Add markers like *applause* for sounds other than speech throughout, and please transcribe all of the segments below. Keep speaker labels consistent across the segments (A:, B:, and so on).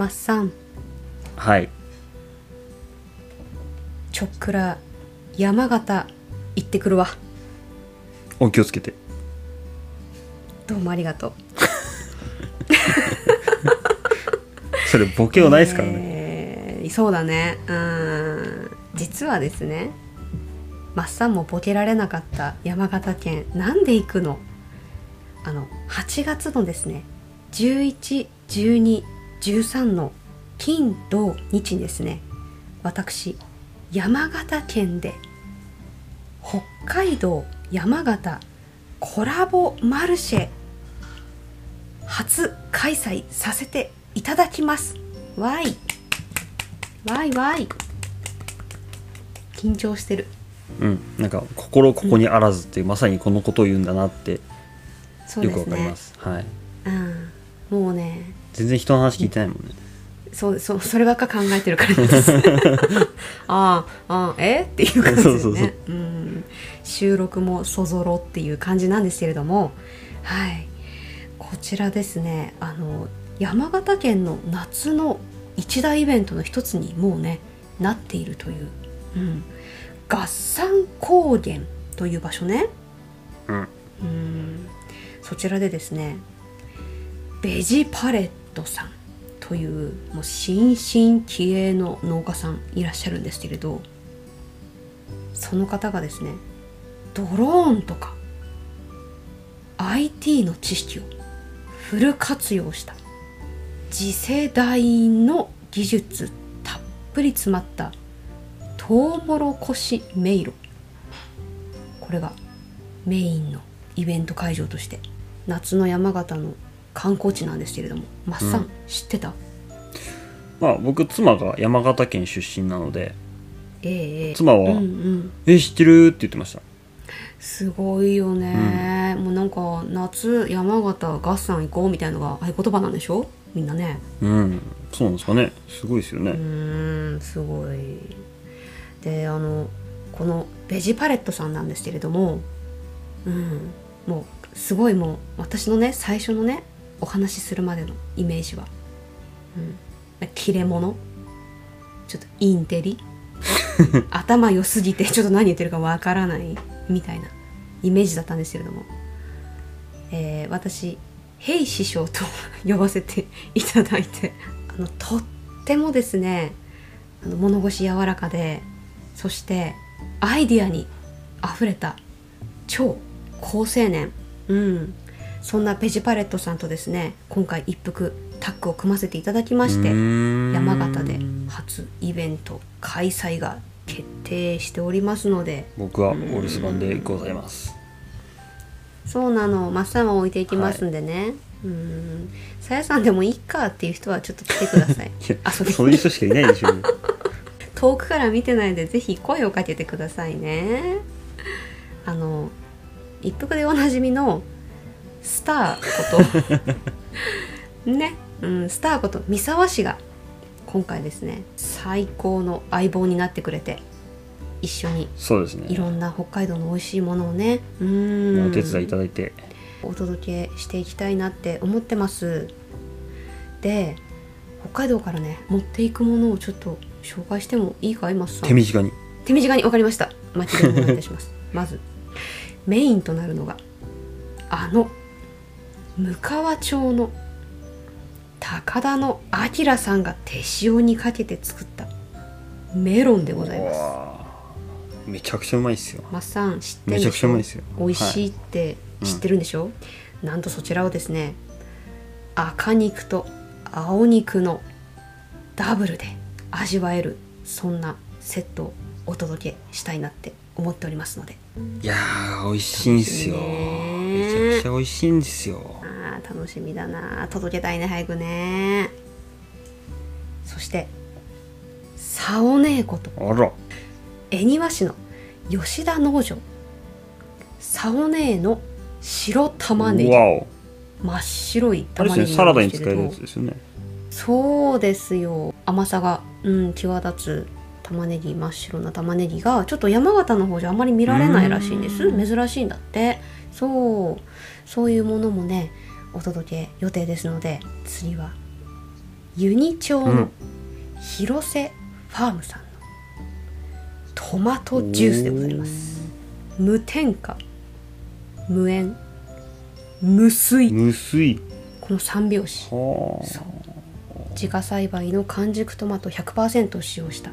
A: マッサン。
B: はい。
A: ちょっくら山形行ってくるわ。
B: お気をつけて。
A: どうもありがとう。*laughs*
B: それボケはないですからね、
A: えーそうだね。うん実はですねマッサンもボケられなかった山形県なんで行くの？あの8月のですね111213の金土日にですね。私山形県で北海道山形コラボマルシェ初開催させていただきます。わい。わいわい。緊張してる。
B: うん。なんか心ここにあらずっていう、まさにこのことを言うんだなってよくわかります。はい。
A: うん。もうね
B: 全然人の話聞いてないもんね。
A: そうそうそればっか考えてるからです。*laughs* ああああえ？っていう感じですよね
B: そう
A: ん。収録もそぞろっていう感じなんですけれども。はい。こちらですね。あの山形県の夏の一大イベントの一つにもうねなっているという、うん、合山高原という場所ね。
B: うん。
A: うん。そちらでですねベジパレットさんというもう新進気鋭の農家さんいらっしゃるんですけれどその方がですねドローンとか IT の知識をフル活用した次世代の技術たっぷり詰まったトウモロコシ迷路。これがメインのイベント会場として夏の山形の観光地なんですけれどもマッサン、
B: うん。
A: 知ってた？
B: まあ僕妻が山形県出身なので
A: ええええ。
B: 妻は
A: うんうん「
B: え知ってる?」って言ってました。
A: すごいよね、もうなんか夏山形合算行こうみたいのが合言葉なんでしょ？みんなね。
B: うん。そうなんですかね。すごいですよね、
A: うーんすごい。であのこのベジパレットさんなんですけれどもうん。もうすごいもう私のね最初のねお話しするまでのイメージは、うん、切れ者？ちょっとインテリ？*laughs* 頭良すぎてちょっと何言ってるかわからない？みたいなイメージだったんですけれども、えー私ヘイ師匠と呼ばせていただいてあのとってもですねあの物腰柔らかでそしてアイディアにあふれた超好青年。うんそんなペジパレットさんとですね今回一服タッグを組ませていただきまして山形で初イベント開催が決定しておりますので。
B: 僕はお留守番でございます。
A: そうなの。マッサンは置いていきますんでね、うん。さやさんでもいいかっていう人はちょっと来てください。*laughs*
B: そういう人しかいないでしょ。*laughs*
A: 遠くから見てないでぜひ声をかけてくださいね。あの一服でおなじみのスターこと。ね、うん、スターこと三沢氏が今回ですね最高の相棒になってくれて一緒に
B: そうですね。
A: いろんな北海道の美味しいものをねうん。
B: お手伝いいただいて。
A: お届けしていきたいなって思ってます。で北海道からね持っていくものをちょっと紹介してもいいかいマスさん
B: 手短に。
A: 手短に。分かりました巻きでお願い。いたしますまずメインとなるのがあの向川町の高田の明さんが手塩にかけて作ったメロンでございます。
B: めちゃくちゃうまいっすよ。
A: マッサン知ってる
B: めちゃくちゃうまいですよ。
A: 美味しいって知ってるんでしょ、なんとそちらをですね赤肉と青肉のダブルで味わえるそんなセットをお届けしたいなって思っておりますので。
B: いやー美味しいんすよ。
A: ね
B: めちゃくちゃ美味しいんですよ
A: 楽しみだな。届けたいね早くね。そしてサオネーこと。
B: あら。
A: 恵庭市の吉田農場。サオネーの白玉ねぎ。
B: わお。
A: 真っ白い玉ねぎ
B: ねサラダに使えるやつですよね。
A: そうですよ。甘さが、うん、際立つ玉ねぎ真っ白な玉ねぎがちょっと山形の方じゃあまり見られないらしいんです。
B: うん。
A: 珍しいんだって。そう。そういうものもねお届け予定ですので次はユニ町の
B: うん。
A: 広瀬ファームさんのトマトジュースでございます。無添加無塩無水。
B: 無水。
A: この3拍子。自家栽培の完熟トマト100%を使用した。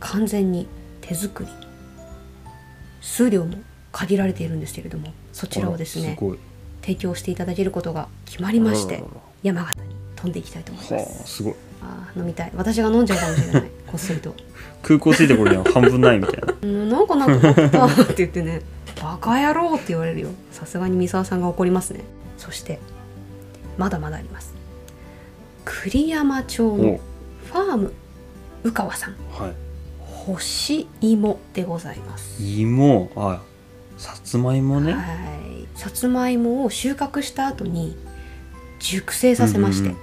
A: 完全に手作り。数量も限られているんですけれどもそちらをですね
B: す
A: 提供していただけることが決まりまして山形に飛んでいきたいと思いま
B: はあ
A: す
B: すごい。
A: あー飲みたい。私が飲んじゃうかもしれない。こっそりと。
B: 空港着いた頃には半分ないみたいな。*laughs*
A: うんなんかなくなったって言ってね。*laughs* バカ野郎って言われるよ。さすがに三沢さんが怒りますね。そしてまだまだあります。栗山町の
B: お。
A: ファーム宇川さん。
B: は
A: 干し芋でございます、
B: い芋あさつまいもね。
A: はい。さつまいもを収穫した後に熟成させまして、
B: うんうんうん。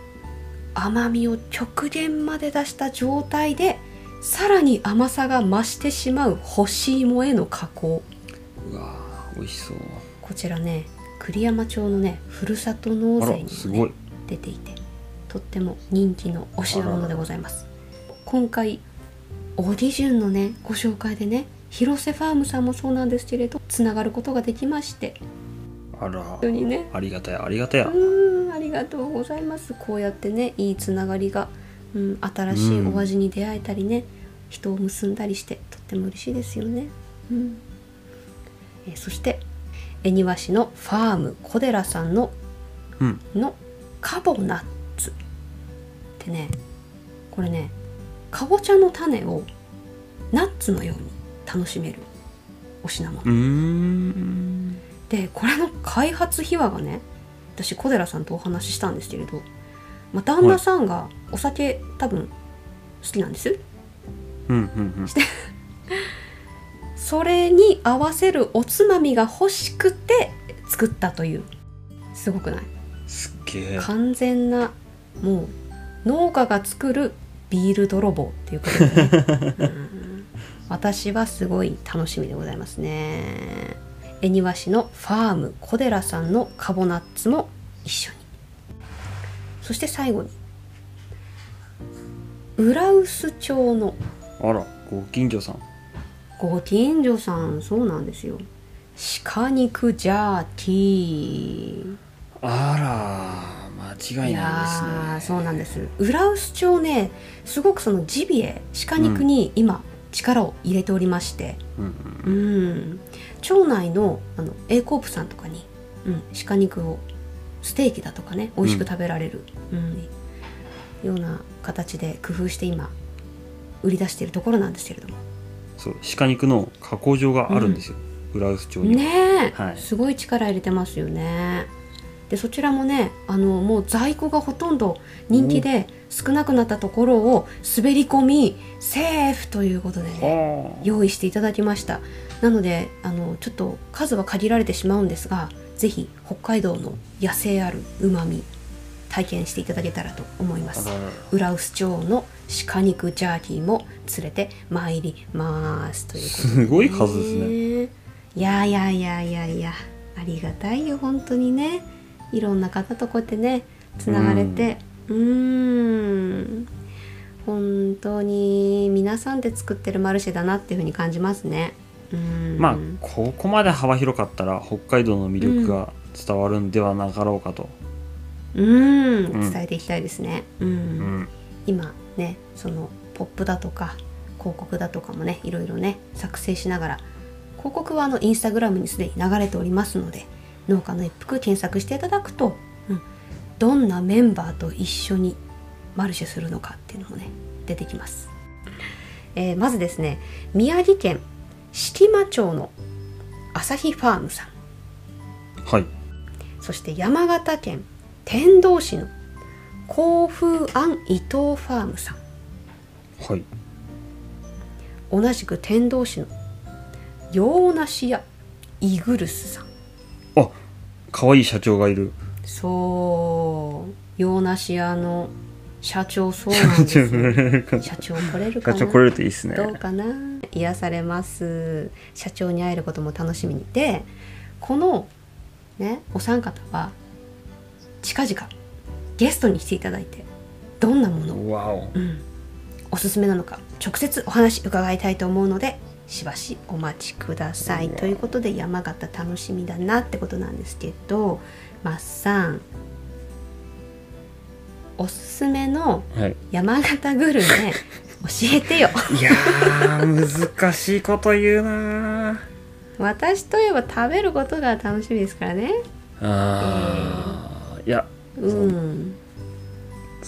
A: 甘みを極限まで出した状態でさらに甘さが増してしまう干し芋への加工。
B: うわー美味しそう。
A: こちらね栗山町のねふるさと納
B: あ
A: 税に
B: ごい、
A: 出ていてとっても人気のお品物でございます。今回オーディションのねご紹介でね広瀬ファームさんもそうなんですけれどつながることができまして。
B: あら。
A: 本当にね。
B: ありがたやありがたや。
A: うーんありがとうございます。こうやってねいいつながりが、うん、新しいお味に出会えたりね、人を結んだりしてとっても嬉しいですよね、うん。えーそして恵庭市のファーム小寺さんの
B: うん。
A: のカボナッツ。ってねこれねかぼちゃの種をナッツのように楽しめるお品物。でこれの開発秘話がね私小寺さんとお話ししたんですけれど、まあ、旦那さんがお酒多分好きなんです。
B: うんうん
A: それに合わせるおつまみが欲しくて作ったという。すごくない？
B: うんすっげえ。
A: 完全なもう農家が作るビール泥棒っていうことでね、う *laughs* ん私はすごい楽しみでございますね。恵庭市のファーム小寺さんのカボナッツも一緒に。そして最後に浦臼町の
B: あらご近所さん。
A: ご近所さんそうなんですよ。鹿肉ジャーティー。
B: あら間違いないですね。
A: そうなんです。浦臼町ねすごくそのジビエ鹿肉に今力を入れておりまして
B: うん
A: うん、町内のあの A コープさんとかに、うん、鹿肉をステーキだとかね美味しく食べられる、うん。ような形で工夫して今売り出しているところなんですけれども。
B: そう鹿肉の加工場があるんですよ、浦臼町には、
A: ねえ、
B: はい。
A: すごい力入れてますよね。でそちらもねあのもう在庫がほとんど人気で少なくなったところを滑り込みセーフということでね
B: は
A: 用意していただきました。なのであのちょっと数は限られてしまうんですがぜひ北海道の野生あるうまみ体験していただけたらと思います。浦臼町の鹿肉ジャーキーも連れて参りますということで、
B: すごい数ですね。
A: いやいやいやいやいやありがたいよ本当にね。いろんな方とこうやってねつながれて。うーん。本当に皆さんで作ってるマルシェだなっていうふうに感じますね。うん。
B: まあここまで幅広かったら北海道の魅力が伝わるんではなかろうかと、
A: うん。
B: うん。
A: 伝えていきたいですね。うん。
B: うん。
A: 今ねそのポップだとか広告だとかもねいろいろね作成しながら広告はあのインスタグラムにすでに流れておりますので農家の一服検索していただくと、うん、どんなメンバーと一緒にマルシェするのかっていうのもね出てきます、えーまずですね宮城県敷間町の朝日ファームさん。
B: はい。
A: そして山形県天童市の甲風庵伊藤ファームさん。
B: はい。
A: 同じく天童市の洋梨屋イグルスさん。
B: あ可愛い社長がいる
A: そう洋梨屋の社長そうなんです。よ社長来れるかな？
B: 社長来れるといいですね。
A: どうかな？癒されます。社長に会えることも楽しみに。でこのねお三方は近々ゲストに来ていただいてどんなもの、
B: わお。
A: うん、おすすめなのか直接お話伺いたいと思うのでしばしお待ちください。ということで山形楽しみだなってことなんですけどマッさんおすすめの
B: はい。
A: 山形グルメ *laughs* 教えてよ。
B: いやー難しいこと言うな
A: 私といえば食べることが楽しみですからね。
B: あー。いや
A: うん。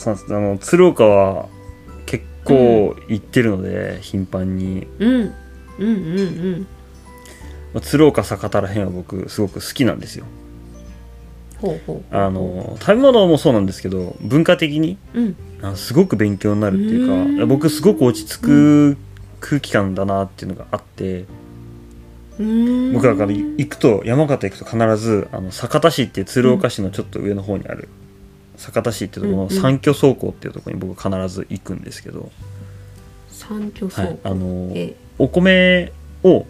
B: あの鶴岡は結構行ってるので、頻繁に、
A: うんうんうんうん。
B: まあ鶴岡酒田らへんは僕すごく好きなんですよ。
A: ほうほう。
B: あの食べ物もそうなんですけど文化的に
A: うん。
B: あのすごく勉強になるっていう
A: う
B: か
A: ん。
B: 僕すごく落ち着く空気感だなっていうのがあって
A: うん。
B: 僕だから行くと山形行くと必ずあの酒田市って鶴岡市のちょっと上の方にある酒田市っていうところの三居倉庫っていうところに僕必ず行くんですけど、
A: 三居倉庫、
B: はい、あの
A: え
B: お米を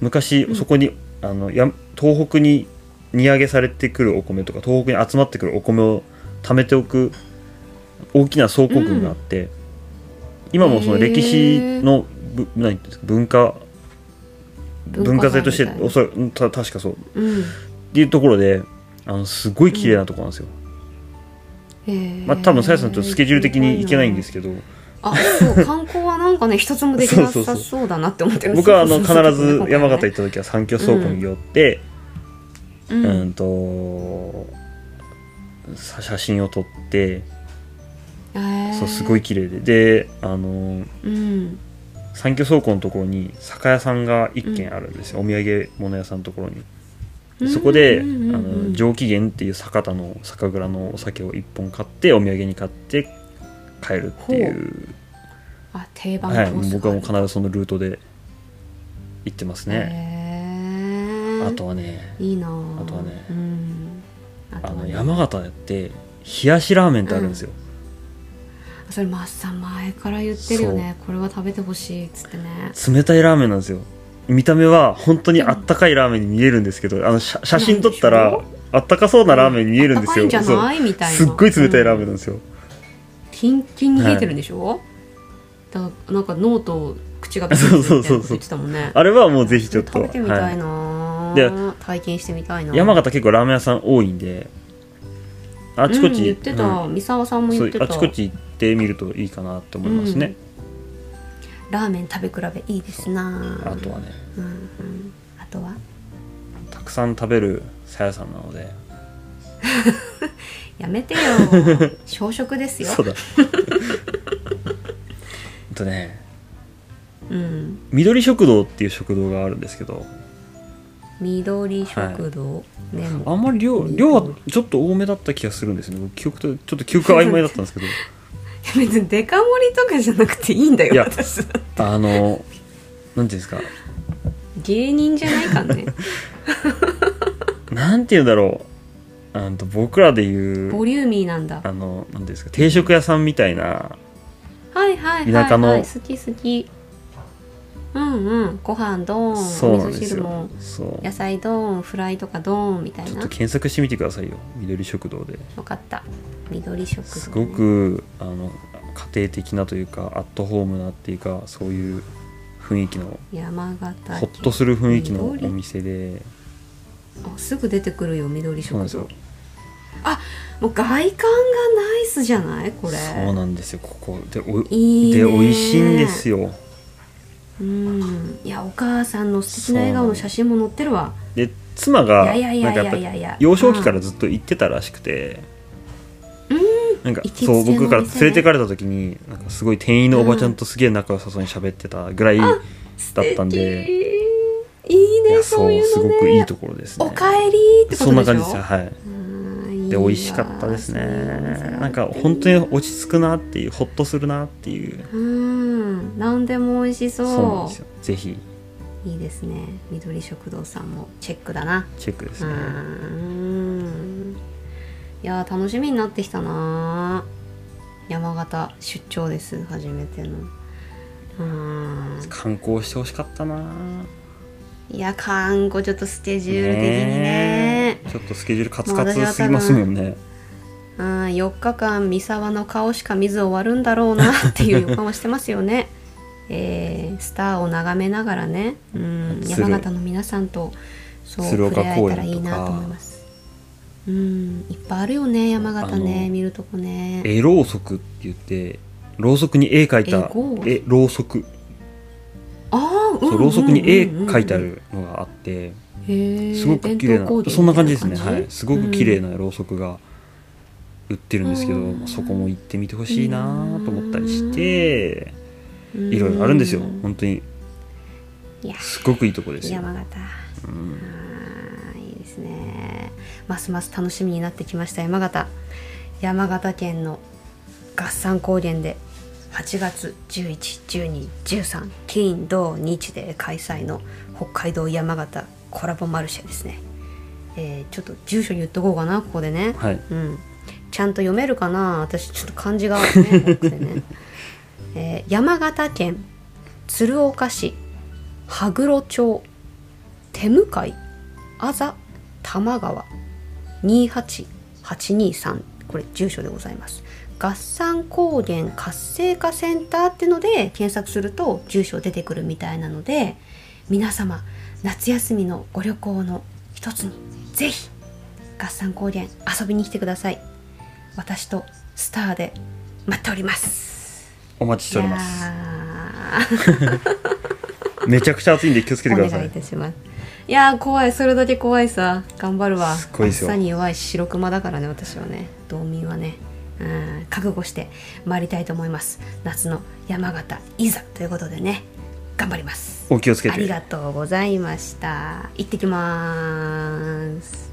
B: 昔
A: うん。
B: そこに、あのや東北に荷上げされてくるお米とか東北に集まってくるお米を貯めておく大きな倉庫群があって、今もその歴史のぶ何ですか文化文化財としておそた確かそう。っ
A: うん。
B: ていうところであのすごい綺麗なところなんですよ、まあ多分さやさんとスケジュール的に行けないんですけど
A: あそう観光はなんかね一つもできなさそうだなって思ってる。
B: 僕はあの必ず山形
A: ね
B: 行った時は三居倉庫に寄って、
A: う
B: うん。んとさ写真を撮ってそうすごい綺麗で。であの
A: うん。
B: 三居倉庫のところに酒屋さんが一軒あるんですよ、お土産物屋さんのところに。でそこで、
A: うんうんうんうん。
B: あの上機嫌っていう酒田の酒蔵のお酒を1本買ってお土産に買って帰るっていう。
A: あ定番コ
B: はい、
A: ース
B: 僕はもう
A: が
B: 必ずそのルートで行ってますね、
A: へー。
B: あとはね
A: いいな
B: あ。とはね
A: うん。あとはね。
B: 山形って冷やしラーメンってあるんですよ、
A: それマッサン前から言ってるよね。これは食べてほしいっつってね。
B: 冷たいラーメンなんですよ。見た目は本当にあったかいラーメンに見えるんですけどあの写写真撮ったらあったかそうなラーメンに見えるんですよ、すっごい冷たいラーメンなんですよ、
A: キンキンに冷えてるんでしょ、だからなんか脳と口がビクビク
B: そうそうそうそう
A: 言ってたもんね。
B: あれはもうぜひちょっと。
A: 食べてみたいな、
B: はい。で
A: 体験してみたいな。
B: 山形結構ラーメン屋さん多いんであちこち、
A: うん、言ってた、
B: うん。
A: 三沢さんも言ってた。
B: あちこち行ってみるといいかなって思いますね、
A: ラーメン食べ比べいいですな
B: あとはね。
A: うんうん、あとは？
B: たくさん食べるさやさんなので *laughs*
A: やめてよ。*laughs* 小食ですよ。
B: そうだ。*laughs* あとね
A: うん、
B: 緑食堂っていう食堂があるんですけど。
A: 緑食堂、メモ
B: あんまり量
A: 緑。
B: 量はちょっと多めだった気がするんですね。僕記憶とちょっと記憶が曖昧だったんですけど。*laughs*
A: 別にデカ盛りとかじゃなくていいんだよ
B: いや
A: 私
B: あのなんていうんですか。
A: 芸人じゃないからね。
B: なんていうんだろうあの僕らで言う
A: ボリューミーなんだ。
B: あのなんていうんですか定食屋さんみたいな
A: はいはいはい、はい、
B: 田舎の
A: 好き好き。うんうん。ご飯ドーン
B: そうなんですよ。
A: 野菜ドーンフライとかドーンみたいな。
B: ちょっと検索してみてくださいよ。緑食堂で。
A: よかった。緑食堂、ね、
B: すごくあの家庭的なというかアットホームなっていうかそういう雰囲気の
A: 山形
B: ホッとする雰囲気のお
A: 緑
B: 店で。
A: あすぐ出てくるよ緑食
B: ですよ
A: 堂もう外観がナイスじゃない？これ。
B: そうなんですよ。ここ。でお
A: いいね。
B: で美味しいんですよ。
A: うん。いやお母さんの素敵な笑顔の写真も載ってるわ。
B: で妻がなんかやっぱ幼少期からずっと行ってたらしくて。なんか
A: 行きつけの
B: そう僕から連れてかれた時になんかすごい店員のおばちゃんとすげえ仲良さそうに喋ってたぐらいだったんで。
A: いいねそういう
B: す
A: のね。
B: ごくいいところですね。
A: おかえりってことでしょ？
B: そんな感じですよはい。
A: うん
B: で
A: いいわ
B: 美味しかったですね。なんか本当に落ち着くなっていうホッとするなっていう。
A: うん。何でも美味しそう。
B: そうなんですよ。ぜひ。
A: いいですね。緑食堂さんもチェックだな。う
B: チェックですね。
A: ん。いやー楽しみになってきたな。山形出張です。初めての。うん。
B: 観光してほしかったな。い
A: や看護ちょっとスケジュール的にね。
B: えちょっとスケジュールカツカツすぎますもんね
A: うん4日間三沢の顔しか見ず終わるんだろうなっていう予感はしてますよね。えースターを眺めながらね、うん、
B: 鶴
A: 山形の皆さんとそう触れ合えたらいいなと思います。うん、いっぱいあるよね山形
B: あ
A: ね
B: の
A: 見るとこね。
B: 絵ろうそくって言ってろうそくに絵描いた
A: 絵ろう
B: そく
A: ああ、
B: そうろうそくに絵描いてあ
A: る。
B: るのがあってすごく綺麗なそんな感じですね。はい。すごく綺麗
A: うん
B: なろうそくが売ってるんですけど、
A: うん。
B: そこも行ってみてほしいなと思ったりしていろいろあるんですよ。
A: うん
B: 本当に。すごくいいとこですよ、
A: 山形。
B: うん。
A: いいですね。ますます楽しみになってきました山形。山形県の合算高原で8月111213金土日で開催の北海道山形コラボマルシェですね、えーちょっと住所言っとこうかなここでね。
B: はい。
A: うん、ちゃんと読めるかな？私ちょっと漢字がね多くてね、*laughs* えー山形県鶴岡市羽黒町手向かいあざ玉川28823これ住所でございます。合算高原活性化センターってので検索すると住所出てくるみたいなので皆様夏休みのご旅行の一つにぜひ合算高原遊びに来てください。私とスターで待っております。
B: お待ちしております。*laughs* めちゃくちゃ暑いんで気をつけてください。
A: いいたします。いやー怖い。それだけ怖いさ。頑張るわ。
B: すごいですよ。
A: 暑さに弱い白熊だからね私はね。道民はね。うん。覚悟して参りたいと思います。夏の山形いざということでね頑張ります。
B: お気をつけて。
A: ありがとうございました。行ってきます